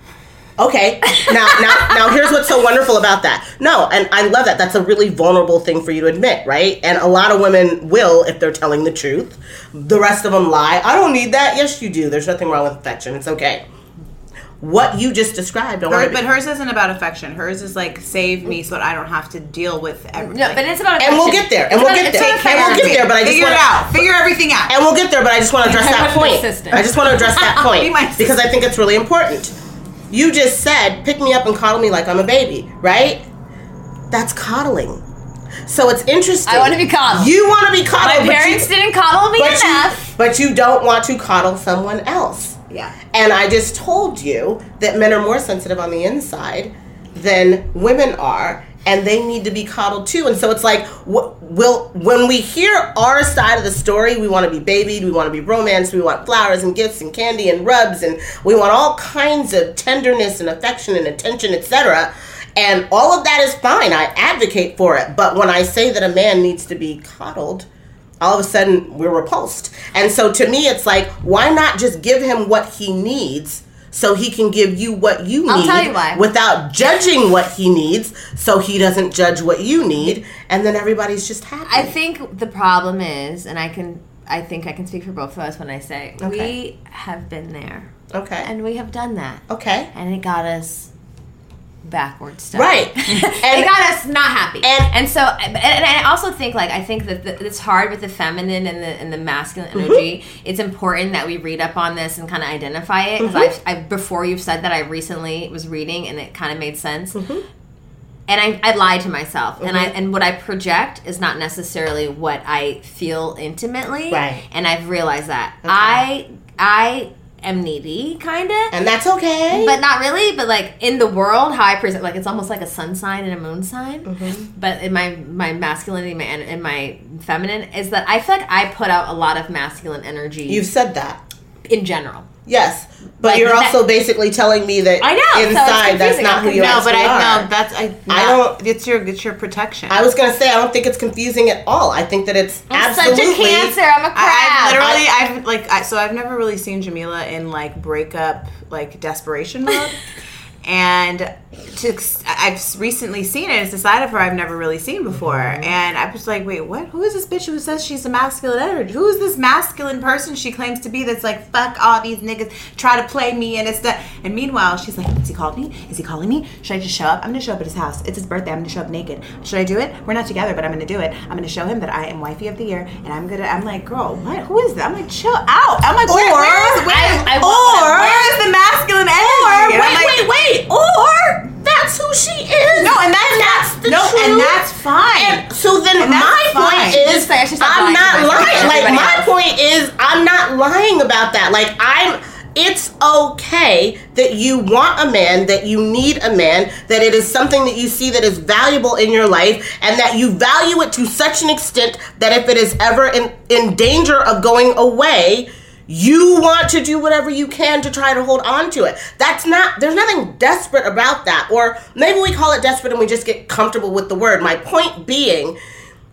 Okay. Now, now, now, here's what's so wonderful about that. No, and I love that. That's a really vulnerable thing for you to admit, right? And a lot of women will if they're telling the truth. The rest of them lie. I don't need that. Yes, you do. There's nothing wrong with affection. It's okay. What you just described, Her, want but hers isn't about affection. Hers is like save me so that I don't have to deal with everything. No, but it's about affection. And we'll get there, and we'll get there, and we'll get there. But I just figure want it out. Figure everything out. and we'll get there. But I just want to address that point. I just want to address that point because I think it's really important. You just said, "Pick me up and coddle me like I'm a baby," right? That's coddling. So it's interesting. I wanna be coddled. You want to be My coddled. but you- didn't coddle me but you, enough. but you don't want to coddle someone else. Yeah. And I just told you that men are more sensitive on the inside than women are, and they need to be coddled too. And so it's like, wh- will when we hear our side of the story, we want to be babied, we want to be romanced, we want flowers and gifts and candy and rubs, and we want all kinds of tenderness and affection and attention, etc. And all of that is fine. I advocate for it. But when I say that a man needs to be coddled, all of a sudden we're repulsed. And so to me, it's like, why not just give him what he needs so he can give you what you need you without judging what he needs so he doesn't judge what you need and then everybody's just happy. I think the problem is, and I can, I think I can speak for both of us when I say Okay. we have been there okay. and we have done that, okay. and it got us backward stuff. Right. And- it got us not happy. and- and so, and, and I also think like I think that the, it's hard with the feminine and the and the masculine mm-hmm. energy. It's important that we read up on this and kind of identify it because I've, mm-hmm. I've before you've said that I recently was reading and it kind of made sense. Mm-hmm. And I, I lied to myself, and I and what I project is not necessarily what I feel intimately. Right. And I've realized that I I am needy, kind of And that's okay. but not really. But like in the world, how I present, like it's almost like a sun sign and a moon sign. Mm-hmm. But in my my masculinity my, and in my feminine is that I feel like I put out a lot of masculine energy You've said that. in general. Yes. But Like you're that- also basically telling me that I know, so inside that's not who you No, actually but I are. no. That's I. I don't- It's your it's your protection. I was gonna say I don't think it's confusing at all. I think that it's I'm absolutely such a cancer. I'm a crab. I, I've literally, I've like, I, so I've never really seen Jamila in like breakup, like desperation mode. and to, I've recently seen it. It's a side of her I've never really seen before. Mm-hmm. And I was like, wait, what? Who is this bitch who says she's a masculine energy? Who is this masculine person she claims to be that's like, fuck all these niggas, try to play me and it's that. And meanwhile, she's like, has he called me? Is he calling me? Should I just show up? I'm gonna show up at his house. It's his birthday. I'm gonna show up naked. Should I do it? We're not together, but I'm gonna do it. I'm gonna show him that I am wifey of the year, and I'm gonna. I'm like, girl, what? Who is that? I'm like, chill out. I'm like, where, Or- where is, where, I- I or where is the masculine energy? And I'm wait, wait, wait. Or that's who she is. No, and that's, that's the no, truth. and that's fine. And so then And that's my fine. point is, I should stop I'm lying not lying. Like everybody my else. point is, I'm not lying about that. Like I'm. It's okay that you want a man, that you need a man, that it is something that you see that is valuable in your life, and that you value it to such an extent that if it is ever in, in danger of going away, you want to do whatever you can to try to hold on to it. That's not, there's nothing desperate about that. Or maybe we call it desperate and we just get comfortable with the word. My point being,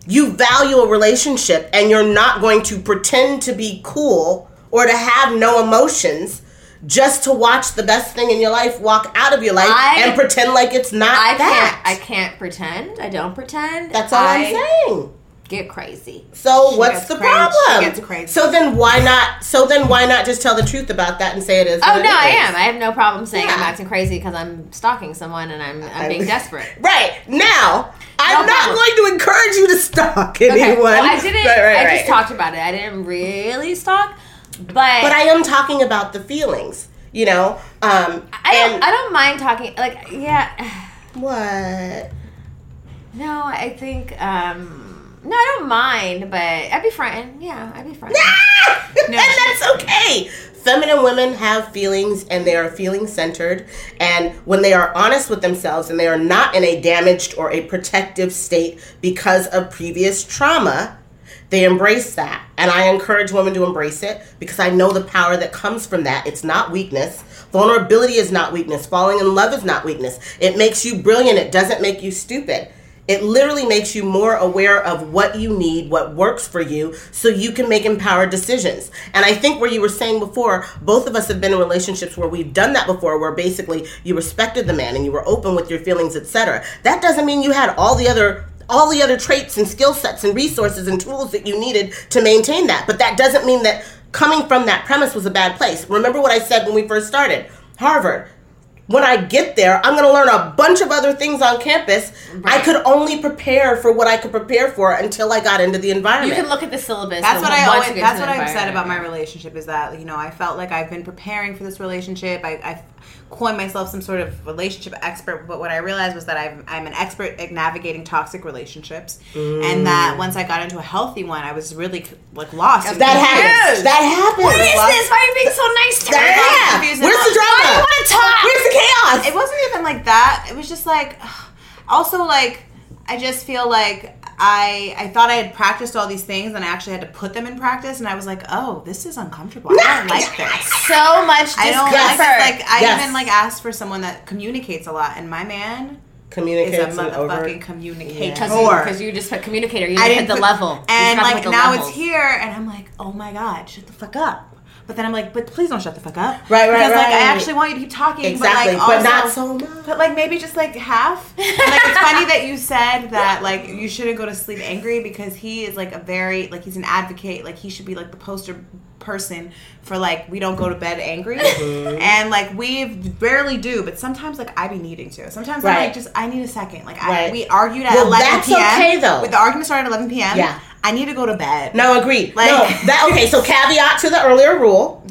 you value a relationship and you're not going to pretend to be cool or to have no emotions just to watch the best thing in your life walk out of your life I- and pretend like it's not I that. can't. I can't pretend. I don't pretend. That's all I I'm saying. Get crazy. So She what's the crazy. problem? She gets crazy. So then why not? So then why not just tell the truth about that and say it is? Oh it no, I am. I have no problem saying I'm acting crazy because I'm stalking someone and I'm I'm being desperate. Right now, I'm No not problem. going to encourage you to stalk anyone. Okay. Well, I didn't. Right, right, I right. just talked about it. I didn't really stalk, but But I am talking about the feelings. You know, um, I don't. and I don't mind talking. Like, yeah. what? No, I think. um No, I don't mind, but I'd be frightened. Yeah, I'd be frightened. and that's okay. Feminine women have feelings and they are feeling centered. And when they are honest with themselves and they are not in a damaged or a protective state because of previous trauma, they embrace that. And I encourage women to embrace it because I know the power that comes from that. It's not weakness. Vulnerability is not weakness. Falling in love is not weakness. It makes you brilliant, it doesn't make you stupid. It literally makes you more aware of what you need, what works for you, so you can make empowered decisions. And I think where you were saying before, both of us have been in relationships where we've done that before, where basically you respected the man and you were open with your feelings, etc. That doesn't mean you had all the other all the other traits and skill sets and resources and tools that you needed to maintain that. But that doesn't mean that coming from that premise was a bad place. Remember what I said when we first started? Harvard, when I get there, I'm going to learn a bunch of other things on campus. I could only prepare for what I could prepare for until I got into the environment. You can look at the syllabus. That's what I always. That's what I've said about my relationship is that you know I felt like I've been preparing for this relationship. I, I coined myself some sort of relationship expert, but what I realized was that I'm, I'm an expert at navigating toxic relationships, and mm. that once I got into a healthy one, I was really like lost. and that confused. happens. That happens. What is this? Why are you being so nice to me? Yeah. Where's the drama? Why do you wanna talk? Where's the chaos? It wasn't even like that. It was just like, also like, I just feel like I I thought I had practiced all these things and I actually had to put them in practice, and I was like, oh, this is uncomfortable. I don't like this. So much I don't like this. Like I Yes. even like asked for someone that communicates a lot, and my man is a Communicates and over. motherfucking communicator. Because you, just put communicator. You I didn't hit didn't the put- level. And like now levels. it's here, and I'm like, oh my god, shut the fuck up. But then I'm like, but please don't shut the fuck up. Right, right, because, like. I actually want you to keep talking, Exactly, but like, but not so much. But like maybe just like half. Like it's funny that you said that like you shouldn't go to sleep angry because he is like a very like he's an advocate. Like he should be like the poster person for like we don't go to bed angry. Mm-hmm. And like we barely do, but sometimes like I be needing to. Sometimes I'm like just I need a second. Like I, we argued at Well, 11 that's p.m. okay, though. With the argument started at 11 p.m. Yeah. I need to go to bed. No, agreed. Like- no, that okay. So caveat to the earlier rule: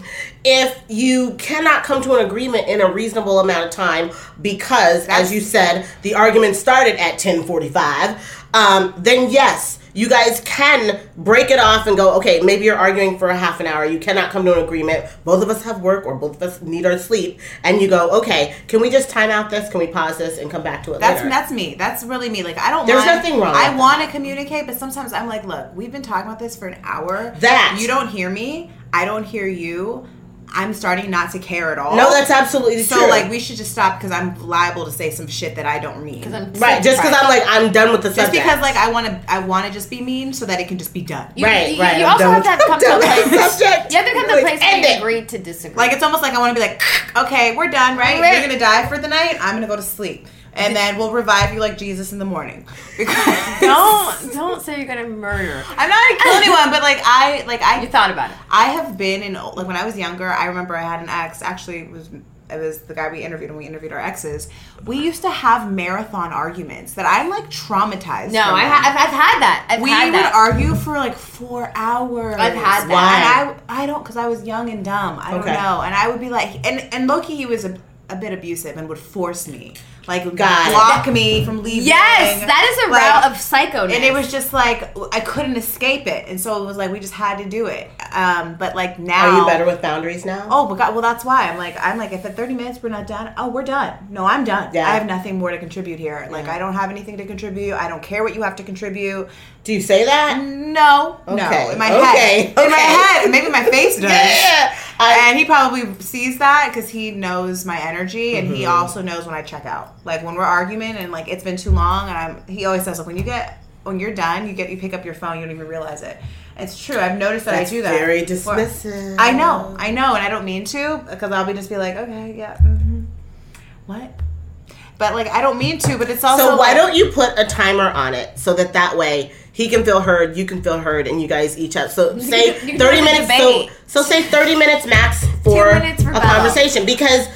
if you cannot come to an agreement in a reasonable amount of time, because as you said, the argument started at ten forty-five, um, then yes. You guys can break it off and go, okay, maybe you're arguing for a half an hour. You cannot come to an agreement. Both of us have work or both of us need our sleep. And you go, okay, can we just time out this? Can we pause this and come back to it That's later? that's me. That's really me. Like I don't. There's mind- nothing wrong I want to communicate, but sometimes I'm like, look, we've been talking about this for an hour. That. you don't hear me. I don't hear you. I'm starting not to care at all. no, that's absolutely so true. like we should just stop because I'm liable to say some shit that I don't mean. I'm right, just because I'm like, I'm done with the just subject. Just because like I want to I want to just be mean so that it can just be done. You, Right, you, right, You I'm also have to have come to a place. the subject. You have to come to a Like, place where end you agree to disagree. Like it's almost like I want to be like, okay, we're done, right? Right. You're gonna die for the night. I'm gonna go to sleep, and then we'll revive you like Jesus in the morning. Because don't don't say you're gonna murder. I'm not gonna kill anyone, but like I like I You thought about it. I have been in like when I was younger. I remember I had an ex. Actually, it was it was the guy we interviewed, and we interviewed our exes. We used to have marathon arguments that I'm like traumatized. No, I ha- I've, I've had that. I've we had would that. argue for like four hours. I've had that. And I I don't because I was young and dumb. I don't Okay. know. And I would be like, and and Loki, he was a, a bit abusive and would force me, like Got it. block me from leaving. yes, that is a Like, route of psychoness. and it was just like I couldn't escape it, and so it was like we just had to do it. Um, but like now, Are you better with boundaries now? Oh, but God, well, that's why I'm like I'm like if at 30 minutes we're not done, oh, we're done. No, I'm done. Yeah. I have nothing more to contribute here. Like I don't have anything to contribute. I don't care what you have to contribute. Do you say that? No, Okay, no, in my okay, head, in my head, maybe my face does. Yeah. I, And he probably sees that because he knows my energy, and Mm-hmm. he also knows when I check out. Like when we're arguing, and like it's been too long, and I'm. He always says, like, when you get when you're done, you get you pick up your phone, you don't even realize it. It's true. I've noticed that That's I do that. very dismissive. I know, I know, and I don't mean to because I'll be just be like, okay, yeah, hmm what? But like, I don't mean to, but it's also So why like- don't you put a timer on it so that that way he can feel heard, you can feel heard, and you guys each have so say can- you can thirty minutes. So so say thirty minutes max for minutes for a Bella. conversation because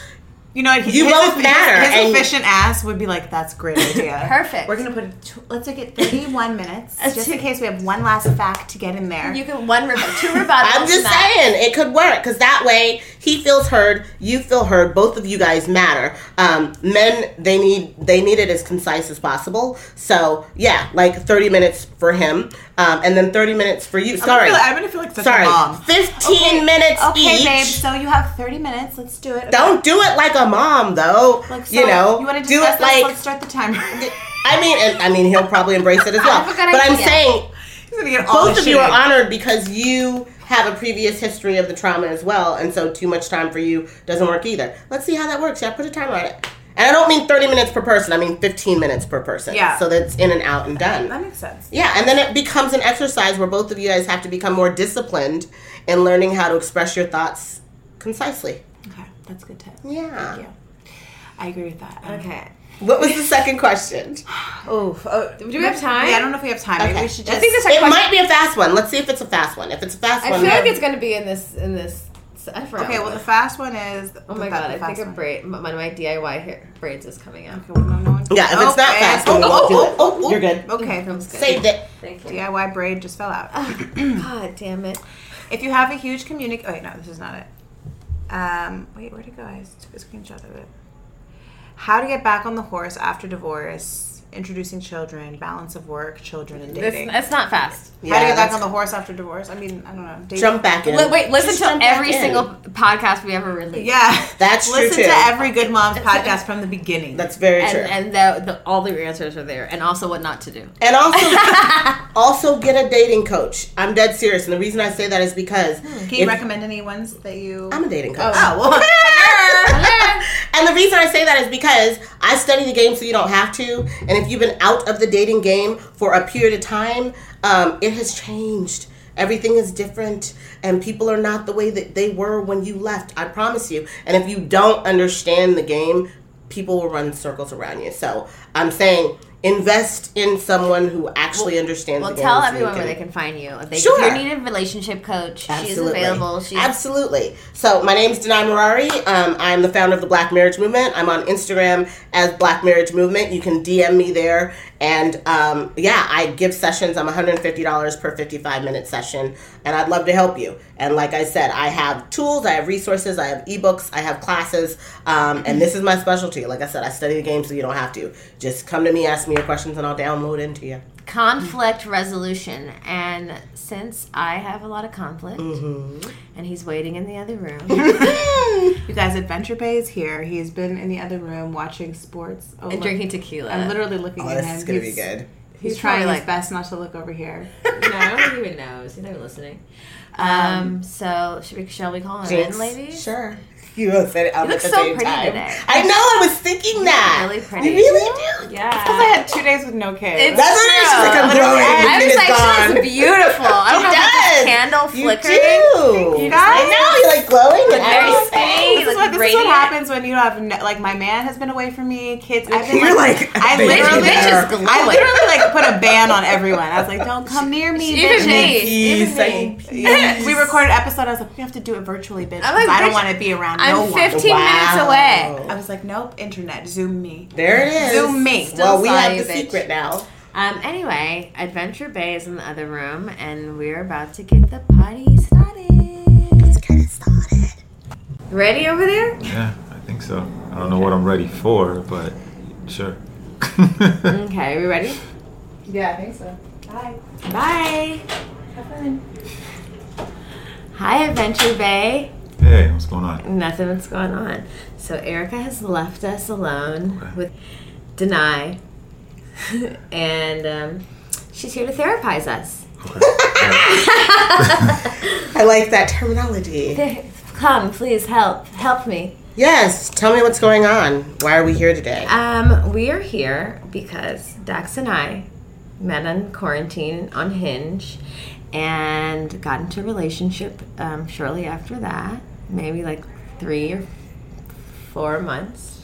You know, his, You his, both his, matter, His, and- efficient ass would be like, "That's a great idea." Perfect. We're gonna put. it tw- let's make it thirty-one minutes, just two- in case we have one last fact to get in there. You can one reb- two rebuttals. I'm just saying it could work because that way he feels heard, you feel heard, both of you guys matter. Um, men they need they need it as concise as possible. So yeah, like 30 minutes for him, um, and then 30 minutes for you. I'm Sorry, gonna feel, I'm gonna feel like such sorry, a mom. 15 minutes each. Okay, each. babe. So you have thirty minutes. Let's do it. Don't do it like a mom though. Like, so you know, you want to do it this? like. Let's start the timer. I mean, and I mean, he'll probably embrace it as well. have a good But I'm saying He's gonna get all both the of you are honored because you have a previous history of the trauma as well, and so too much time for you doesn't work either. Let's see how that works. Yeah, put a timer on it. And I don't mean 30 minutes per person. I mean 15 minutes per person. Yeah. So that's in and out and done. That makes sense. Yeah, and then it becomes an exercise where both of you guys have to become more disciplined in learning how to express your thoughts concisely. Okay, that's good tip. Yeah. Yeah, I agree with that. Um, okay. What was the second question? Oh, oh, do we have time? Yeah, I don't know if we have time. Maybe Okay. we should I just. think this It question- might be a fast one. Let's see if it's a fast one. If it's a fast I one, I feel like it's gonna be in this in this. I forgot okay, well, the fast one is. Oh my god! I fast think a one. braid. My, my DIY hair braids is coming out. Okay, well, no, no one- Yeah, if it's not fast, then we won't do it. Oh, you're good. Okay, That's good. saved it. Thank you. DIY braid just fell out. God damn it! If you have a huge communic, oh wait, no, this is not it. Um, wait, where'd it go? I took a screenshot of it. How to get back on the horse after divorce, introducing children, balance of work, children, and This, dating. that's not fast. How to get back on the horse after divorce? I mean, I don't know. Dating. Jump back in. Li- wait, listen Just to jump back every in. single podcast we ever released. Yeah, That's true, Listen too. to every Good Moms podcast from the beginning. That's very And, true. and the, the, all the answers are there, and also what not to do. And also, also get a dating coach. I'm dead serious, and the reason I say that is because hmm, Can you if- recommend any ones that you? I'm a dating coach. oh well. And the reason I say that is because I study the game so you don't have to. And if you've been out of the dating game for a period of time, um, it has changed. Everything is different, and people are not the way that they were when you left. I promise you. And if you don't understand the game, people will run circles around you. So I'm saying invest in someone who actually understands Well, the game. tell so everyone can- where they can find you. If, they, Sure. if you need a relationship coach, she's available. She's Absolutely. So my name's Danai Maraire. Um, I'm the founder of the Black Marriage Movement. I'm on Instagram as Black Marriage Movement. You can DM me there. And um, yeah, I give sessions. I'm $150 per 55 minute session. And I'd love to help you. And like I said, I have tools, I have resources, I have ebooks, I have classes. Um, and this is my specialty. Like I said, I study the game so you don't have to. Just come to me, ask me your questions, and I'll download into you. Conflict resolution. And since I have a lot of conflict, Mm-hmm. and he's waiting in the other room, You guys, Adventure Bae is here. He's been in the other room watching sports. Oh, and look. drinking tequila. I'm literally looking Oh, at this him. is going to be He's- good. He's, He's trying probably his like- best not to look over here. no, I don't he even knows. He's not even listening. Um, so should we, shall we call him in, ladies? Sure. You both said it out You at the so same pretty time. today. I know. I was thinking that. really pretty. You really do. Yeah. Because I had two days with no kids. It's That's what it is. She's like, I'm true. I was is like, she gone. looks beautiful. I don't know if it's does. this candle You flickering. do. You guys? I know. You're like glowing. And Very everything. skinny. this, is like what, this is what happens when you don't have no, like my man has been away from me. Kids, I've been You're like, like, I literally, bitch is I literally like put a ban on everyone. I was like, don't come near me, Even me. Peace. Even me. peace. we recorded an episode. I was like, we have to do it virtually, bitch. I'm 'cause like, I don't want to be around I'm no one. 15 minutes away. I was like, nope, internet, Zoom me. There it is. Zoom me. Well, we have saw the bitch. secret now. Um, anyway, Adventure Bae is in the other room, and we're about to get the party started. Get it started. Ready over there? Yeah, I think so. I don't know what I'm ready for, but sure. Okay, are we ready? Yeah, I think so. Bye. Bye. Have fun. Hi, Adventure Bae. hey, what's going on? Nothing what's going on. So Erica has left us alone Okay. with Danai, and um, she's here to therapize us. Okay. I like that terminology. Come, please help. Help me. Yes. Tell me what's going on. Why are we here today? Um, we are here because Dax and I met on quarantine on Hinge, and got into a relationship um, shortly after that, maybe like three or four months,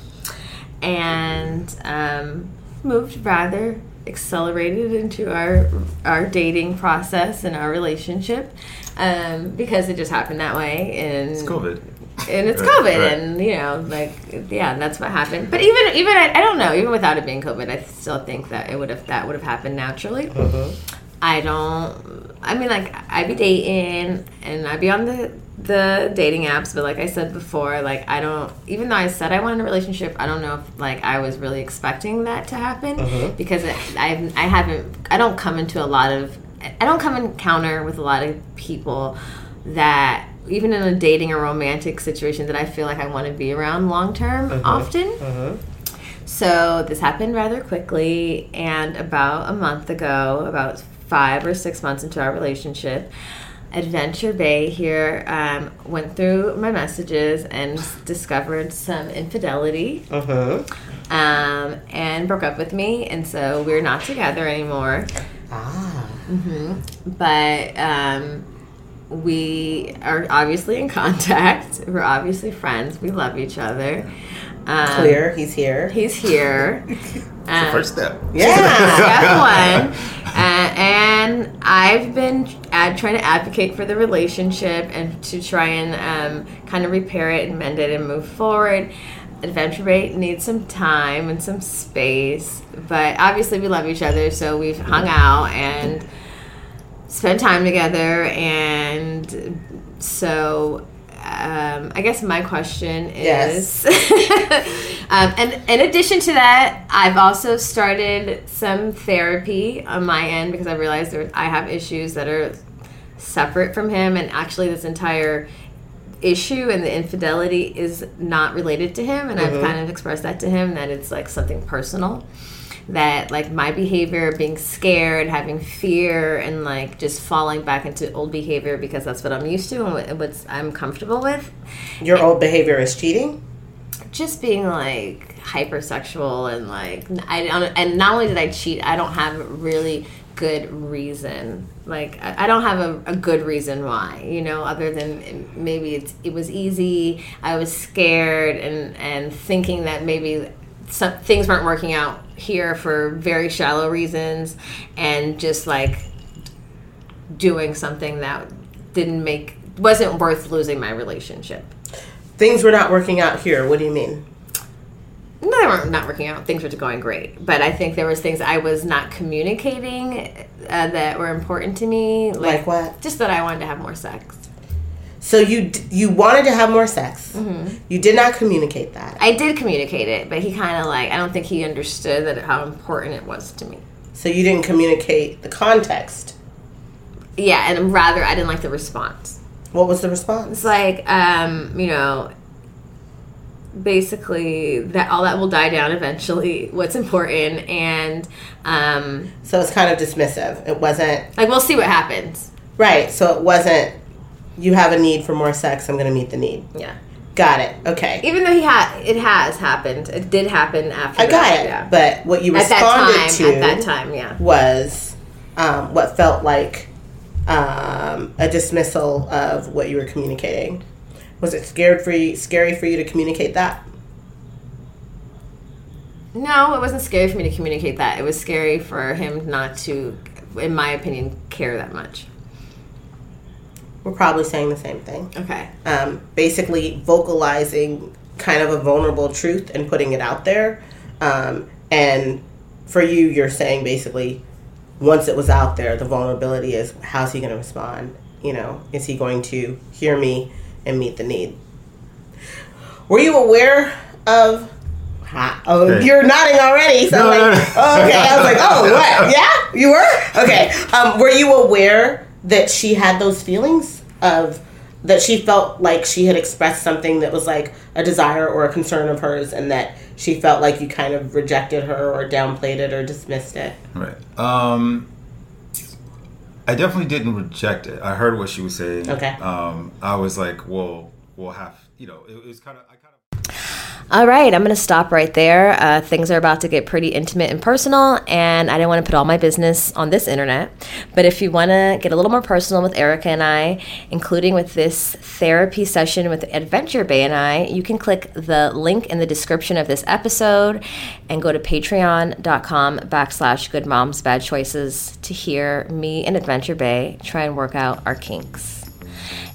and um, moved rather accelerated into our our dating process and our relationship um, because it just happened that way and It's COVID. and it's Right, COVID, right. and you know, like, yeah, that's what happened. But even, even I, I don't know, even without it being COVID, I still think that it would have that would have happened naturally. I don't. I mean, like, I'd be dating, and I'd be on the the dating apps, but like I said before, like I don't. Even though I said I wanted a relationship, I don't know if like I was really expecting that to happen uh-huh. because it, I I haven't. I don't come into a lot of. I don't come encounter with a lot of people that even in a dating or romantic situation that I feel like I want to be around long term uh-huh. often. Uh-huh. So this happened rather quickly, and about a month ago, about five or six months into our relationship, Adventure Bae here um, went through my messages and discovered some infidelity Uh-huh. um, and broke up with me, and so we're not together anymore. Ah. But um, we are obviously in contact. We're obviously friends. We love each other. Um, Clear. He's here. He's here. Um, First step. Yeah. step one. Uh, and I've been ad- trying to advocate for the relationship and to try and um, kind of repair it and mend it and move forward. Adventure Rate needs some time and some space, but obviously we love each other, so we've hung out and spent time together. And so, um, I guess my question is um, and in addition to that, I've also started some therapy on my end because I realized there, I have issues that are separate from him, and actually, this entire issue and the infidelity is not related to him. And I've kind of expressed that to him that it's like something personal. That like my behavior, being scared, having fear, and like just falling back into old behavior because that's what I'm used to and what I'm comfortable with Your old behavior is cheating. just being like hypersexual and like I don't and not only did I cheat, I don't have a really good reason. Like I I don't have a, a good reason why, you know, other than maybe it's it was easy. I was scared and and thinking that maybe some things weren't working out here for very shallow reasons and just like doing something that didn't make wasn't worth losing my relationship. Things were not working out here. What do you mean? No, they weren't not working out. Things were going great, but I think there was things I was not communicating uh, that were important to me. Like what? Just that I wanted to have more sex. So you you wanted to have more sex. Mm-hmm. You did not communicate that. I did communicate it, but he kind of like I don't think he understood that how important it was to me. So you didn't communicate the context. Yeah, and rather I didn't like the response. What was the response? It's like um, you know, basically that all that will die down eventually. What's important and um, So it's kind of dismissive. It wasn't like we'll see what happens. right. So it wasn't. You have a need for more sex. I'm going to meet the need. Yeah. Got it. Okay. even though he had it has happened it did happen after I got that, it. yeah. But what you at that responded time to at that time yeah was um, what felt like um, a dismissal of what you were communicating. Was it scared for you, scary for you to communicate that? no it wasn't scary for me to communicate that it was scary for him not to in my opinion care that much We're probably saying the same thing. okay um, basically vocalizing kind of a vulnerable truth and putting it out there. Um, and for you, you're saying basically, once it was out there, the vulnerability is how's he going to respond? You know, is he going to hear me and meet the need? Were you aware of? Ha- Oh, Okay. you're nodding already. So No, like, no, no. oh, okay. I was like, oh, what? Yeah, you were. Okay. Um, were you aware that she had those feelings of that she felt like she had expressed something that was like a desire or a concern of hers, and that she felt like you kind of rejected her or downplayed it or dismissed it? Right. Um, I definitely didn't reject it. I heard what she was saying. Okay. Um, I was like, well, we'll have, you know, it, it was kind of, I kind of. All right, I'm going to stop right there. Uh, things are about to get pretty intimate and personal, and I didn't want to put all my business on this internet. But if you want to get a little more personal with Erica and I, including with this therapy session with Adventure Bae and I, you can click the link in the description of this episode and go to patreon.com backslash good moms bad choices to hear me and Adventure Bae try and work out our kinks.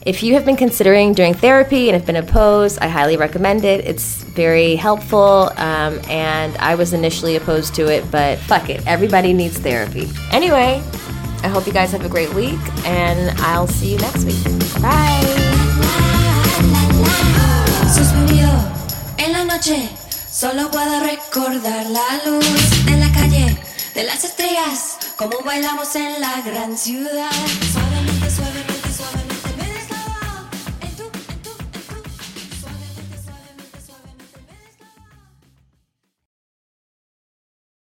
If you have been considering doing therapy and have been opposed, I highly recommend it. It's very helpful, um, and I was initially opposed to it, but fuck it. Everybody needs therapy. Anyway, I hope you guys have a great week, and I'll see you next week. Bye. Solo puedo recordar la luz de la calle, de las estrellas, como bailamos en la gran ciudad.